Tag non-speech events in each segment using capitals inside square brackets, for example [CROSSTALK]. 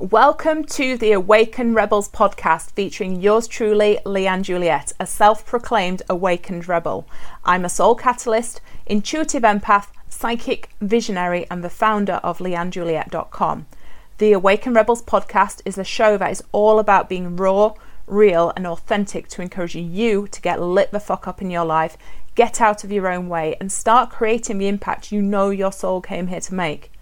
Welcome to the Awakened Rebels podcast featuring yours truly, Leanne Juliette, a self proclaimed awakened rebel. I'm a soul catalyst, intuitive empath, psychic visionary, and the founder of leannejuliette.com. The Awakened Rebels podcast is a show that is all about being raw, real, and authentic to encourage you to get lit the fuck up in your life, get out of your own way, and start creating the impact you know your soul came here to make.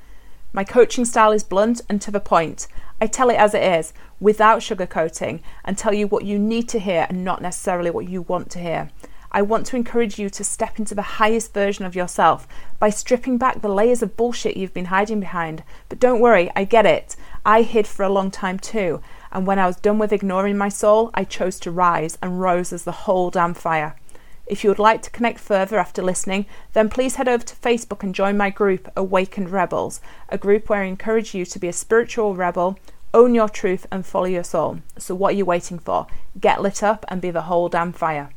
My coaching style is blunt and to the point. I tell it as it is, without sugarcoating, and tell you what you need to hear and not necessarily what you want to hear. I want to encourage you to step into the highest version of yourself by stripping back the layers of bullshit you've been hiding behind. But don't worry, I get it. I hid for a long time too, and when I was done with ignoring my soul, I chose to rise and rose as the whole damn fire. If you would like to connect further after listening, then please head over to Facebook and join my group, Awakened Rebels, a group where I encourage you to be a spiritual rebel, own your truth, and follow your soul. So, what are you waiting for? Get lit up and be the whole damn fire.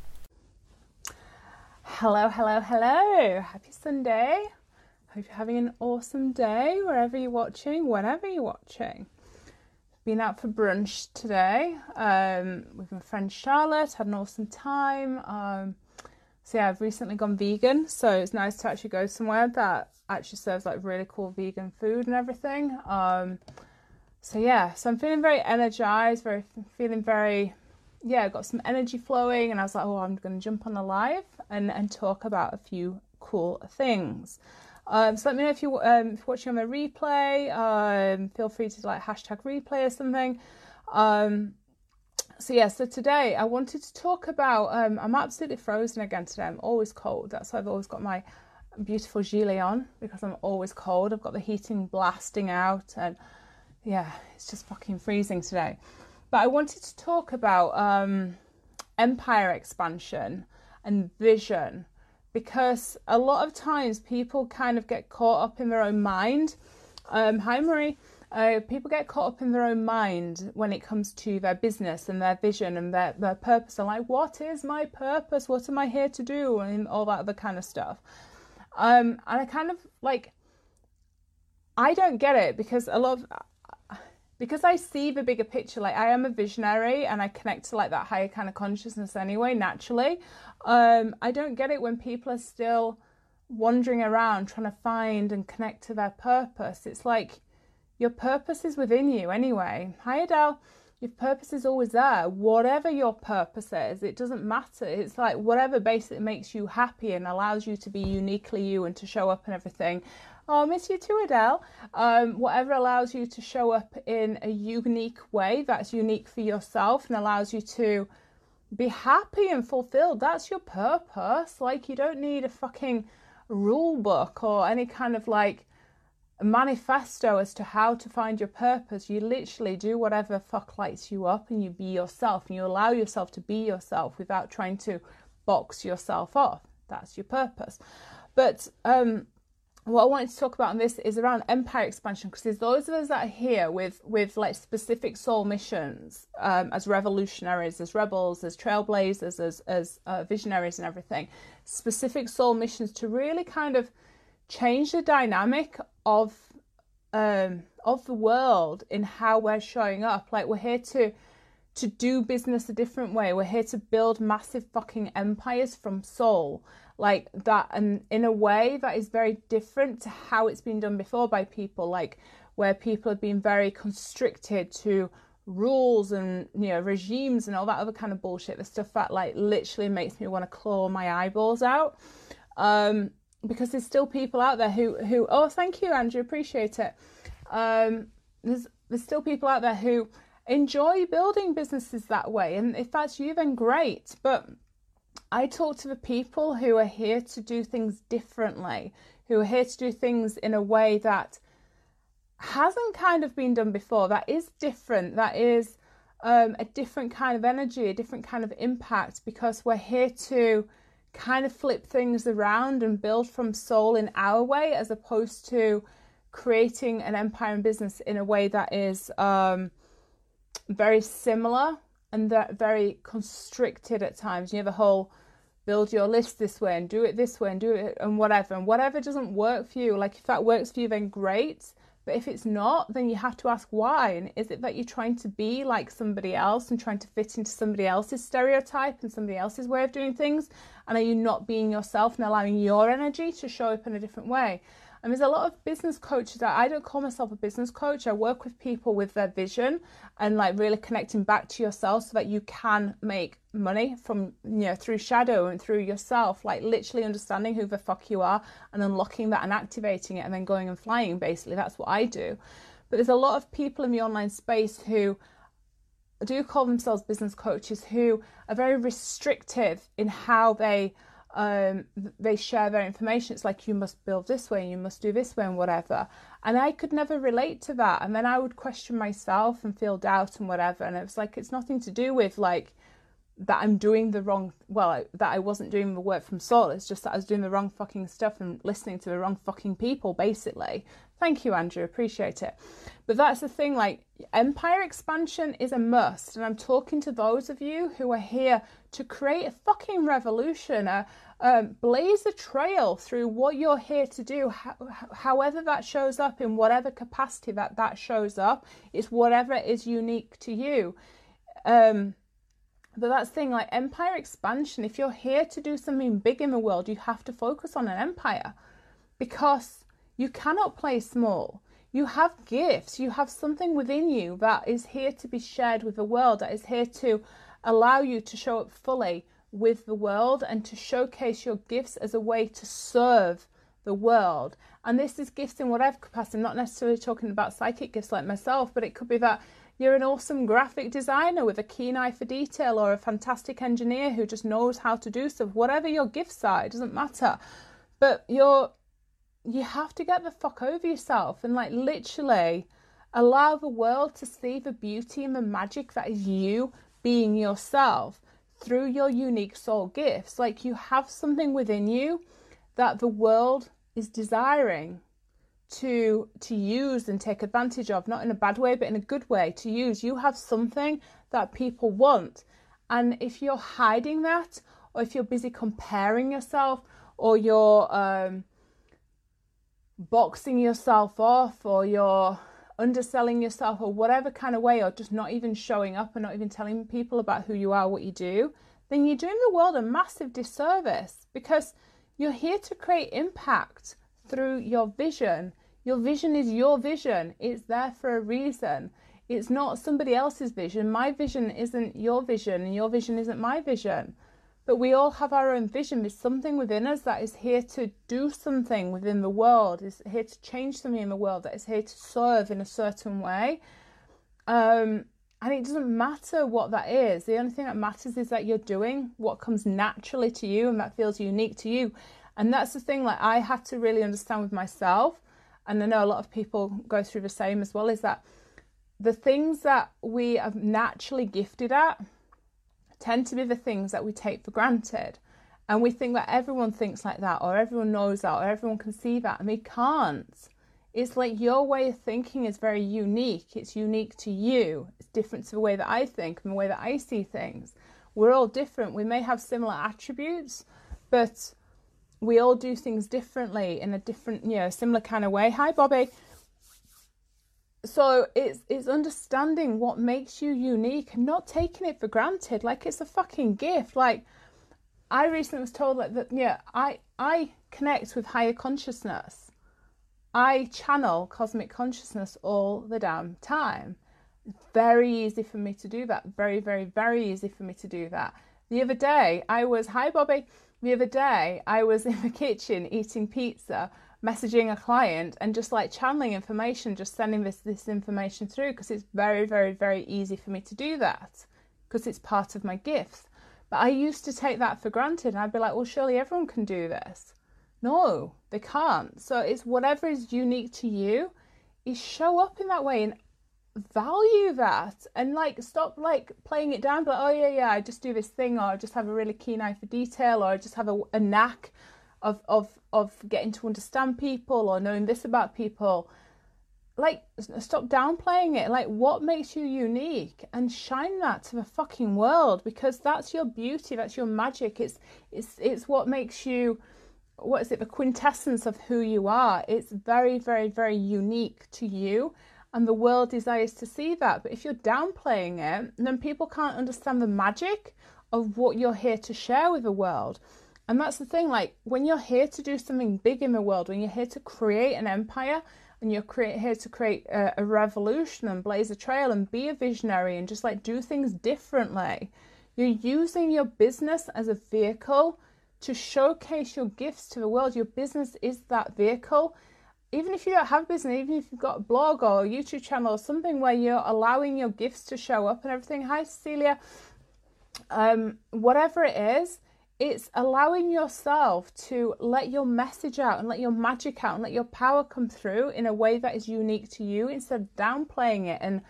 Hello, hello, hello. Happy Sunday. Hope you're having an awesome day wherever you're watching, whenever you're watching been out for brunch today um, with my friend Charlotte. Had an awesome time. Um, so yeah, I've recently gone vegan, so it's nice to actually go somewhere that actually serves like really cool vegan food and everything. Um, so yeah, so I'm feeling very energized, very feeling very yeah, got some energy flowing, and I was like, oh, I'm going to jump on a live and and talk about a few cool things. Um, so let me know if, you, um, if you're watching on the replay. Um, feel free to like hashtag replay or something. Um, so yeah, so today I wanted to talk about. Um, I'm absolutely frozen again today. I'm always cold. That's why I've always got my beautiful gilet on because I'm always cold. I've got the heating blasting out, and yeah, it's just fucking freezing today. But I wanted to talk about um, empire expansion and vision because a lot of times people kind of get caught up in their own mind. Um, hi, Marie. Uh, people get caught up in their own mind when it comes to their business and their vision and their, their purpose. And like what is my purpose? What am i here to do? And all that other kind of stuff. Um, and i kind of like i don't get it because a lot of because i see the bigger picture like i am a visionary and i connect to like that higher kind of consciousness anyway naturally. Um, i don't get it when people are still wandering around trying to find and connect to their purpose. It's like your purpose is within you anyway. Hi, Adele. Your purpose is always there. Whatever your purpose is, it doesn't matter. It's like whatever basically makes you happy and allows you to be uniquely you and to show up and everything. Oh, I miss you too, Adele. Um, whatever allows you to show up in a unique way that's unique for yourself and allows you to be happy and fulfilled. That's your purpose. Like, you don't need a fucking rule book or any kind of like a manifesto as to how to find your purpose. You literally do whatever fuck lights you up and you be yourself and you allow yourself to be yourself without trying to box yourself off. That's your purpose. But um, what I wanted to talk about on this is around empire expansion because there's those of us that are here with with like specific soul missions um, as revolutionaries, as rebels, as trailblazers, as as uh, visionaries, and everything. Specific soul missions to really kind of change the dynamic of um, of the world in how we're showing up. Like we're here to to do business a different way. We're here to build massive fucking empires from soul, like that, and in a way that is very different to how it's been done before by people. Like where people have been very constricted to rules and you know regimes and all that other kind of bullshit. The stuff that like literally makes me want to claw my eyeballs out. Um, because there's still people out there who who oh thank you Andrew appreciate it. Um, there's there's still people out there who enjoy building businesses that way, and if that's you, then great. But I talk to the people who are here to do things differently, who are here to do things in a way that hasn't kind of been done before. That is different. That is um, a different kind of energy, a different kind of impact, because we're here to kind of flip things around and build from soul in our way as opposed to creating an empire and business in a way that is um, very similar and that very constricted at times. You have a whole build your list this way and do it this way and do it and whatever. And whatever doesn't work for you, like if that works for you, then great. But if it's not, then you have to ask why. And is it that you're trying to be like somebody else and trying to fit into somebody else's stereotype and somebody else's way of doing things? And are you not being yourself and allowing your energy to show up in a different way? And there's a lot of business coaches that I don't call myself a business coach. I work with people with their vision and like really connecting back to yourself so that you can make money from you know through shadow and through yourself, like literally understanding who the fuck you are and unlocking that and activating it and then going and flying basically. That's what I do. But there's a lot of people in the online space who do call themselves business coaches who are very restrictive in how they um, they share their information. It's like you must build this way, you must do this way, and whatever. And I could never relate to that. And then I would question myself and feel doubt and whatever. And it was like it's nothing to do with like that I'm doing the wrong. Well, that I wasn't doing the work from soul. It's just that I was doing the wrong fucking stuff and listening to the wrong fucking people, basically. Thank you, Andrew. Appreciate it. But that's the thing. Like empire expansion is a must, and I'm talking to those of you who are here to create a fucking revolution, a, um, blaze a trail through what you're here to do, however that shows up in whatever capacity that that shows up. It's whatever is unique to you. Um, but that's thing like empire expansion. If you're here to do something big in the world, you have to focus on an empire because you cannot play small. You have gifts, you have something within you that is here to be shared with the world, that is here to allow you to show up fully with the world and to showcase your gifts as a way to serve the world. And this is gifts in whatever capacity. I'm not necessarily talking about psychic gifts like myself, but it could be that you're an awesome graphic designer with a keen eye for detail or a fantastic engineer who just knows how to do stuff. Whatever your gifts are, it doesn't matter. But you're you have to get the fuck over yourself and like literally allow the world to see the beauty and the magic that is you being yourself through your unique soul gifts. Like you have something within you that the world is desiring to to use and take advantage of not in a bad way but in a good way to use you have something that people want and if you're hiding that or if you're busy comparing yourself or you're um, boxing yourself off or you're underselling yourself or whatever kind of way, or just not even showing up and not even telling people about who you are, what you do, then you're doing the world a massive disservice because you're here to create impact through your vision. Your vision is your vision, it's there for a reason. It's not somebody else's vision. My vision isn't your vision, and your vision isn't my vision. But we all have our own vision. There's something within us that is here to do something within the world, is here to change something in the world, that is here to serve in a certain way. Um, and it doesn't matter what that is. The only thing that matters is that you're doing what comes naturally to you and that feels unique to you. And that's the thing, like, I had to really understand with myself. And I know a lot of people go through the same as well is that the things that we are naturally gifted at tend to be the things that we take for granted. And we think that everyone thinks like that, or everyone knows that, or everyone can see that, and we can't. It's like your way of thinking is very unique. It's unique to you. It's different to the way that I think and the way that I see things. We're all different. We may have similar attributes, but we all do things differently in a different, you know, similar kind of way. Hi, Bobby so it's it's understanding what makes you unique and not taking it for granted like it's a fucking gift. Like i recently was told like that yeah i i connect with higher consciousness. I channel cosmic consciousness all the damn time. Very easy for me to do that. Very very very easy for me to do that. The other day i was hi bobby. The other day i was [LAUGHS] in the kitchen eating pizza messaging a client and just like channeling information, just sending this this information through because it's very, very, very easy for me to do that because it's part of my gifts. But I used to take that for granted and I'd be like, well, surely everyone can do this. No, they can't. So it's whatever is unique to you, is show up in that way and value that and like stop like playing it down like oh yeah yeah i just do this thing or i just have a really keen eye for detail or i just have a, a knack of of of getting to understand people or knowing this about people like stop downplaying it like what makes you unique and shine that to the fucking world because that's your beauty that's your magic it's it's it's what makes you what is it, the quintessence of who you are. It's very, very, very unique to you. And the world desires to see that. But if you're downplaying it, then people can't understand the magic of what you're here to share with the world. And that's the thing, like when you're here to do something big in the world, when you're here to create an empire and you're here to create a, a revolution and blaze a trail and be a visionary and just like do things differently, you're using your business as a vehicle to showcase your gifts to the world. Your business is that vehicle. Even if you don't have a business, even if you've got a blog or a YouTube channel or something where you're allowing your gifts to show up and everything. Hi, Cecilia. Um, whatever it is, it's allowing yourself to let your message out and let your magic out and let your power come through in a way that is unique to you instead of downplaying it and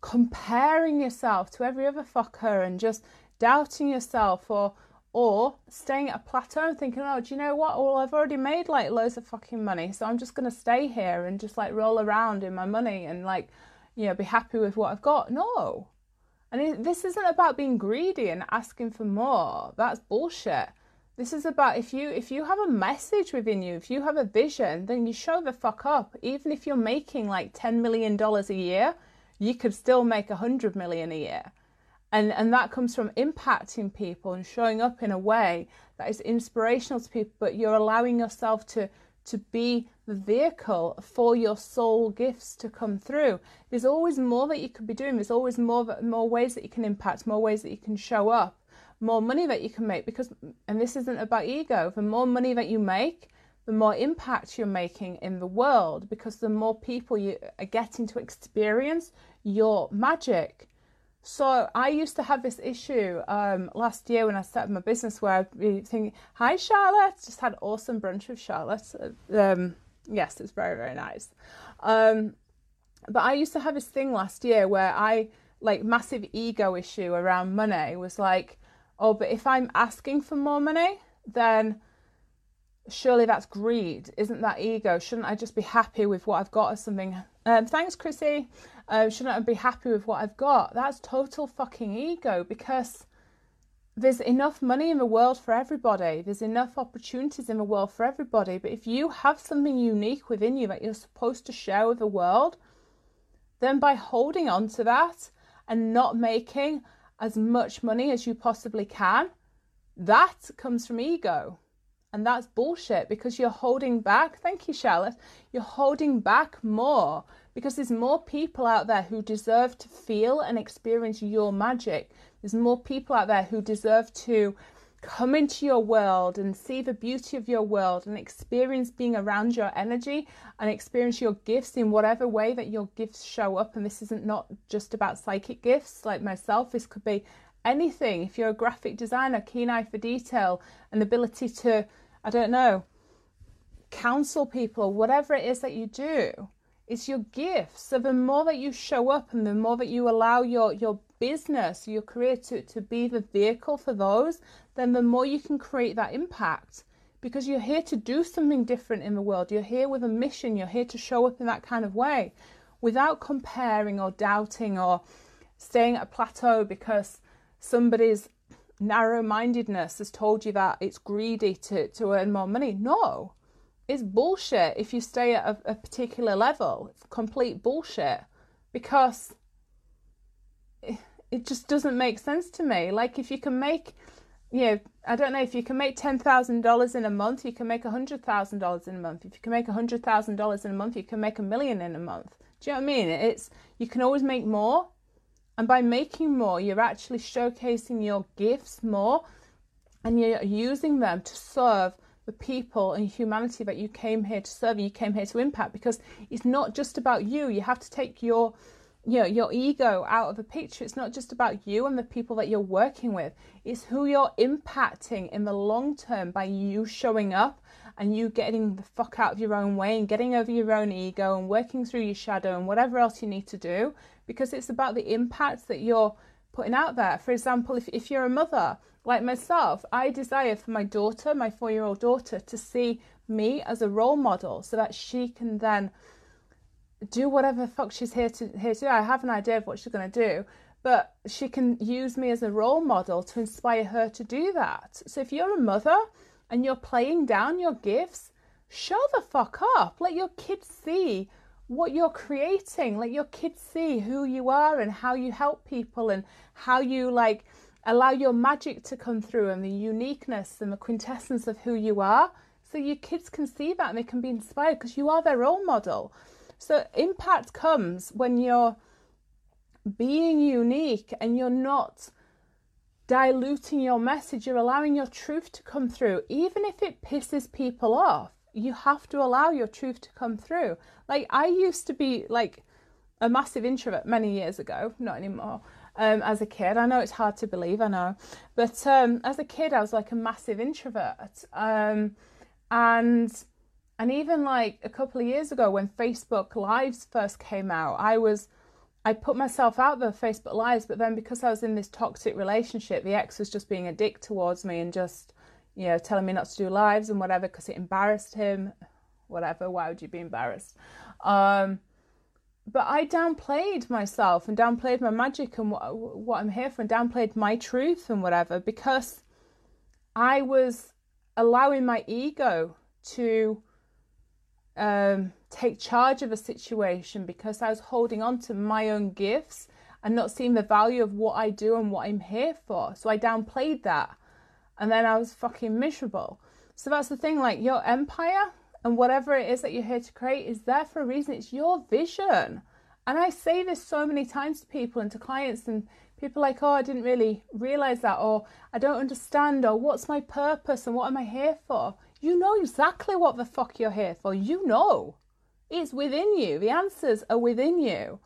comparing yourself to every other fucker and just doubting yourself or or staying at a plateau and thinking, oh, do you know what? Well, I've already made like loads of fucking money, so I'm just gonna stay here and just like roll around in my money and like, you know, be happy with what I've got. No, and this isn't about being greedy and asking for more. That's bullshit. This is about if you if you have a message within you, if you have a vision, then you show the fuck up. Even if you're making like ten million dollars a year, you could still make a hundred million a year and and that comes from impacting people and showing up in a way that is inspirational to people but you're allowing yourself to to be the vehicle for your soul gifts to come through. There's always more that you could be doing. There's always more more ways that you can impact more ways that you can show up more money that you can make because and this isn't about ego. The more money that you make the more impact you're making in the world because the more people you are getting to experience your magic so I used to have this issue um, last year when I started my business where I'd be thinking, "Hi, Charlotte." Just had awesome brunch with Charlotte. Um, yes, it's very very nice. Um, but I used to have this thing last year where I like massive ego issue around money was like, "Oh, but if I'm asking for more money, then." Surely that's greed, isn't that ego? Shouldn't I just be happy with what I've got or something? Um, thanks, Chrissy uh, shouldn't I be happy with what I've got? That's total fucking ego because there's enough money in the world for everybody. There's enough opportunities in the world for everybody. But if you have something unique within you that you're supposed to share with the world, then by holding on to that and not making as much money as you possibly can, that comes from ego. And that's bullshit because you're holding back. Thank you, Charlotte. You're holding back more because there's more people out there who deserve to feel and experience your magic. There's more people out there who deserve to come into your world and see the beauty of your world and experience being around your energy and experience your gifts in whatever way that your gifts show up. And this isn't not just about psychic gifts like myself, this could be anything. If you're a graphic designer, keen eye for detail, an ability to, I don't know, counsel people, whatever it is that you do it's your gifts. So the more that you show up and the more that you allow your, your business, your career to, to be the vehicle for those, then the more you can create that impact. Because you're here to do something different in the world. You're here with a mission. You're here to show up in that kind of way without comparing or doubting or staying at a plateau because somebody's narrow mindedness has told you that it's greedy to, to earn more money. No, it's bullshit if you stay at a, a particular level. It's complete bullshit because it, it just doesn't make sense to me. Like if you can make, you know, I don't know if you can make ten thousand dollars in a month, you can make a hundred thousand dollars in a month. If you can make a hundred thousand dollars in a month, you can make a million in a month. Do you know what I mean? It's you can always make more, and by making more, you're actually showcasing your gifts more, and you're using them to serve the people and humanity that you came here to serve and you came here to impact. Because it's not just about you. You have to take your you know, your ego out of the picture. It's not just about you and the people that you're working with. It's who you're impacting in the long term by you showing up and you getting the fuck out of your own way and getting over your own ego and working through your shadow and whatever else you need to do because it's about the impact that you're putting out there for example if, if you're a mother like myself, I desire for my daughter, my four year old daughter, to see me as a role model so that she can then do whatever fuck she's here to here to do. I have an idea of what she's going to do, but she can use me as a role model to inspire her to do that. So if you're a mother and you're playing down your gifts, show the fuck up. Let your kids see what you're creating. Let your kids see who you are and how you help people and how you like allow your magic to come through and the uniqueness and the quintessence of who you are. So your kids can see that and they can be inspired because you are their role model. So impact comes when you're being unique and you're not diluting your message, you're allowing your truth to come through. Even if it pisses people off, you have to allow your truth to come through. Like, I used to be like a massive introvert many years ago, not anymore. Um, as a kid, I know it's hard to believe, I know, but um, as a kid, I was like a massive introvert. Um, and and even like a couple of years ago when Facebook Lives first came out, I was I put myself out there Facebook Lives, but then because I was in this toxic relationship, the ex was just being a dick towards me and just, you know, telling me not to do lives and whatever because it embarrassed him. Whatever, why would you be embarrassed? Um, but I downplayed myself and downplayed my magic and what, what I'm here for and downplayed my truth and whatever because I was allowing my ego to um, take charge of a situation because I was holding on to my own gifts and not seeing the value of what I do and what I'm here for. So I downplayed that. And then I was fucking miserable. So that's the thing like your empire and whatever it is that you're here to create is there for a reason. It's your vision. And I say this so many times to people and to clients, and people like, oh, I didn't really realize that, or I don't understand, or what's my purpose and what am I here for? You know exactly what the fuck you're here for. You know. It's within you. The answers are within you.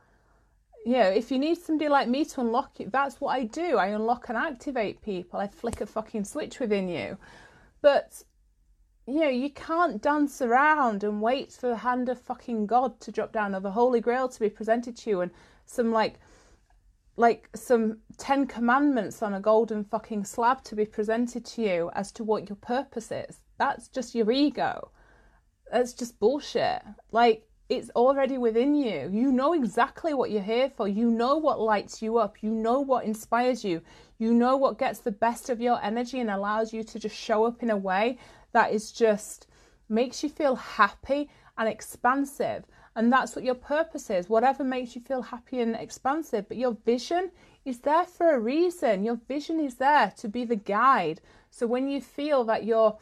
You know, if you need somebody like me to unlock it, that's what I do. I unlock and activate people. I flick a fucking switch within you. But you know, you can't dance around and wait for the hand of fucking God to drop down or the Holy Grail to be presented to you and some like like some 10 commandments on a golden fucking slab to be presented to you as to what your purpose is. That's just your ego. That's just bullshit. Like, it's already within you. You know exactly what you're here for. You know what lights you up. You know what inspires you. You know what gets the best of your energy and allows you to just show up in a way that is just makes you feel happy and expansive. And that's what your purpose is. Whatever makes you feel happy and expansive. But your vision is there for a reason. Your vision is there to be the guide. So when you feel that you're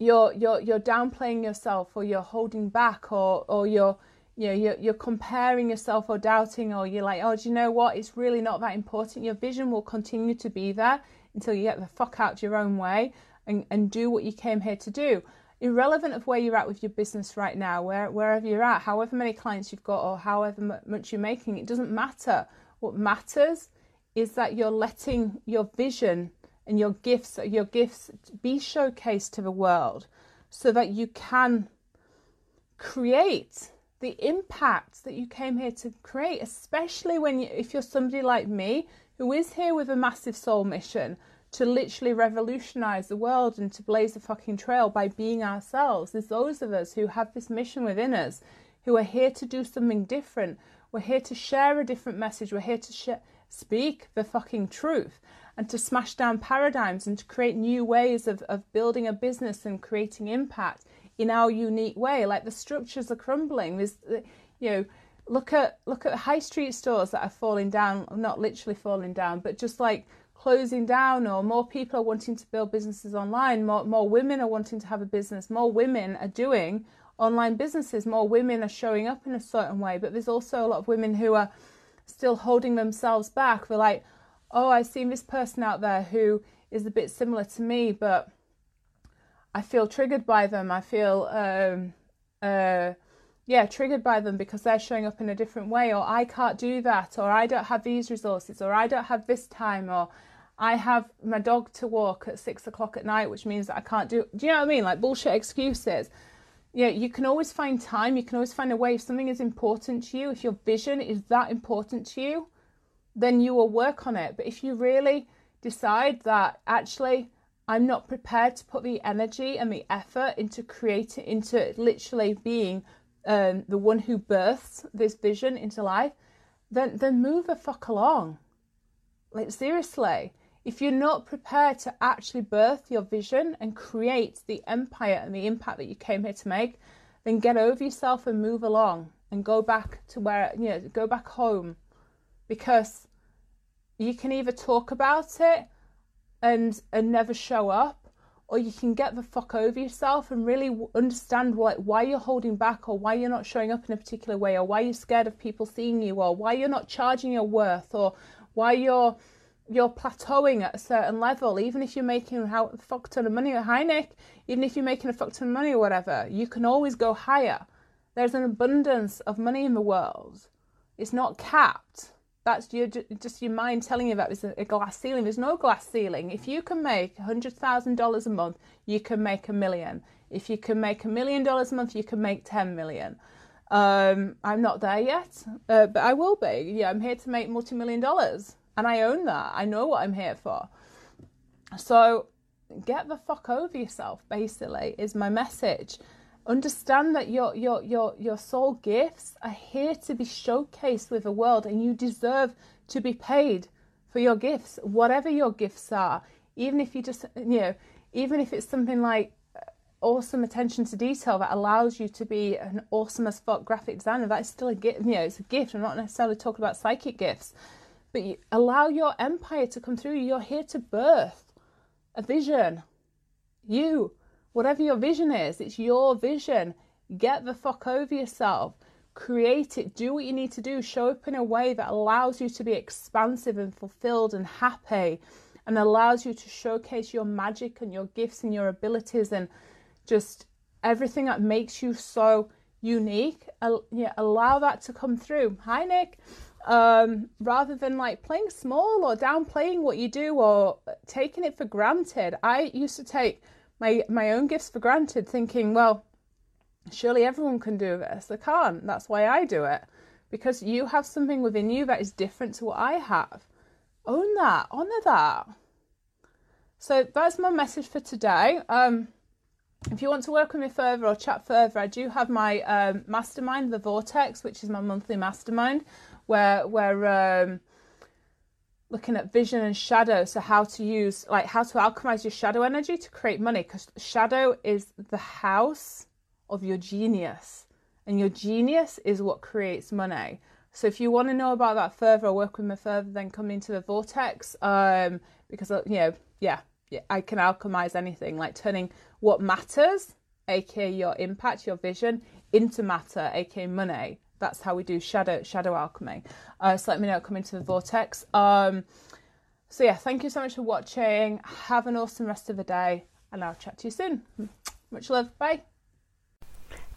you're you're you're downplaying yourself or you're holding back or or you're you know you're, you're comparing yourself or doubting or you're like oh do you know what? It's really not that important. Your vision will continue to be there until you get the fuck out your own way and, and do what you came here to do. Irrelevant of where you're at with your business right now where wherever you're at however many clients you've got or however much you're making it doesn't matter. What matters is that you're letting your vision and your gifts your gifts be showcased to the world so that you can create the impact that you came here to create especially when you, if you're somebody like me who is here with a massive soul mission to literally revolutionize the world and to blaze a fucking trail by being ourselves. There's those of us who have this mission within us who are here to do something different. We're here to share a different message. We're here to sh- speak the fucking truth and to smash down paradigms and to create new ways of, of building a business and creating impact in our unique way. Like the structures are crumbling. There's, you know, look at look at high street stores that are falling down, not literally falling down, but just like closing down or more people are wanting to build businesses online. More, more women are wanting to have a business. More women are doing online businesses. More women are showing up in a certain way. But there's also a lot of women who are still holding themselves back. They're like oh, I've seen this person out there who is a bit similar to me, but I feel triggered by them. I feel, um, uh, yeah, triggered by them because they're showing up in a different way, or I can't do that, or I don't have these resources, or I don't have this time, or I have my dog to walk at six o'clock at night, which means that I can't do. Do you know what I mean? Like bullshit excuses. Yeah, you can always find time. You can always find a way. If something is important to you, if your vision is that important to you, then you will work on it. But if you really decide that actually I'm not prepared to put the energy and the effort into creating, into literally being um, the one who births this vision into life, then then move the fuck along. Like seriously, if you're not prepared to actually birth your vision and create the empire and the impact that you came here to make, then get over yourself and move along and go back to where, you know, go back home because you can either talk about it and and never show up or you can get the fuck over yourself and really understand what, why you're holding back or why you're not showing up in a particular way or why you're scared of people seeing you or why you're not charging your worth or why you're you're plateauing at a certain level. Even if you're making a fuck ton of money or Nick even if you're making a fuck ton of money or whatever you can always go higher. There's an abundance of money in the world. It's not capped that's your, just your mind telling you that there's a glass ceiling. There's no glass ceiling. If you can make $100,000 a month, you can make a million. If you can make a million dollars a month, you can make 10 million. Um, I'm not there yet, uh, but I will be. Yeah, I'm here to make multi million dollars, and I own that. I know what I'm here for. So get the fuck over yourself, basically, is my message. Understand that your your your your soul gifts are here to be showcased with the world, and you deserve to be paid for your gifts, whatever your gifts are. Even if you just you know, even if it's something like uh, awesome attention to detail that allows you to be an awesome as fuck graphic designer, that is still a gift. You know, it's a gift. I'm not necessarily talking about psychic gifts, but you allow your empire to come through. You're here to birth a vision. You Whatever your vision is, it's your vision. Get the fuck over yourself. Create it. Do what you need to do. Show up in a way that allows you to be expansive and fulfilled and happy and allows you to showcase your magic and your gifts and your abilities and just everything that makes you so unique. yeah, allow that to come through. Hi, Nick. Um, rather than like playing small or downplaying what you do or taking it for granted. I used to take my my own gifts for granted, thinking, well, surely everyone can do this. They can't. That's why I do it. Because you have something within you that is different to what I have. Own that, honor that. So that's my message for today. Um, if you want to work with me further or chat further, I do have my um, mastermind, the Vortex, which is my monthly mastermind, where where um, looking at vision and shadow so how to use like how to alchemize your shadow energy to create money because shadow is the house of your genius and your genius is what creates money. So if you want to know about that further or work with me further then come into the vortex um because uh, you know yeah, yeah i can alchemize anything like turning what matters aka your impact your vision into matter aka money that's how we do shadow shadow alchemy. Uh, so let me know. Come into the vortex. Um, so yeah, thank you so much for watching. Have an awesome rest of the day, and I'll chat to you soon. Much love. Bye.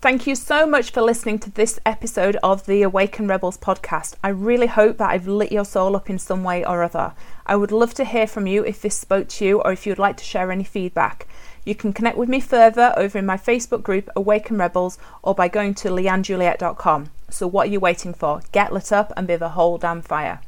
Thank you so much for listening to this episode of the Awaken Rebels podcast. I really hope that I've lit your soul up in some way or other. I would love to hear from you if this spoke to you or if you'd like to share any feedback. You can connect with me further over in my Facebook group Awaken Rebels or by going to leannejuliette.com. So, what are you waiting for? Get lit up and be the whole damn fire.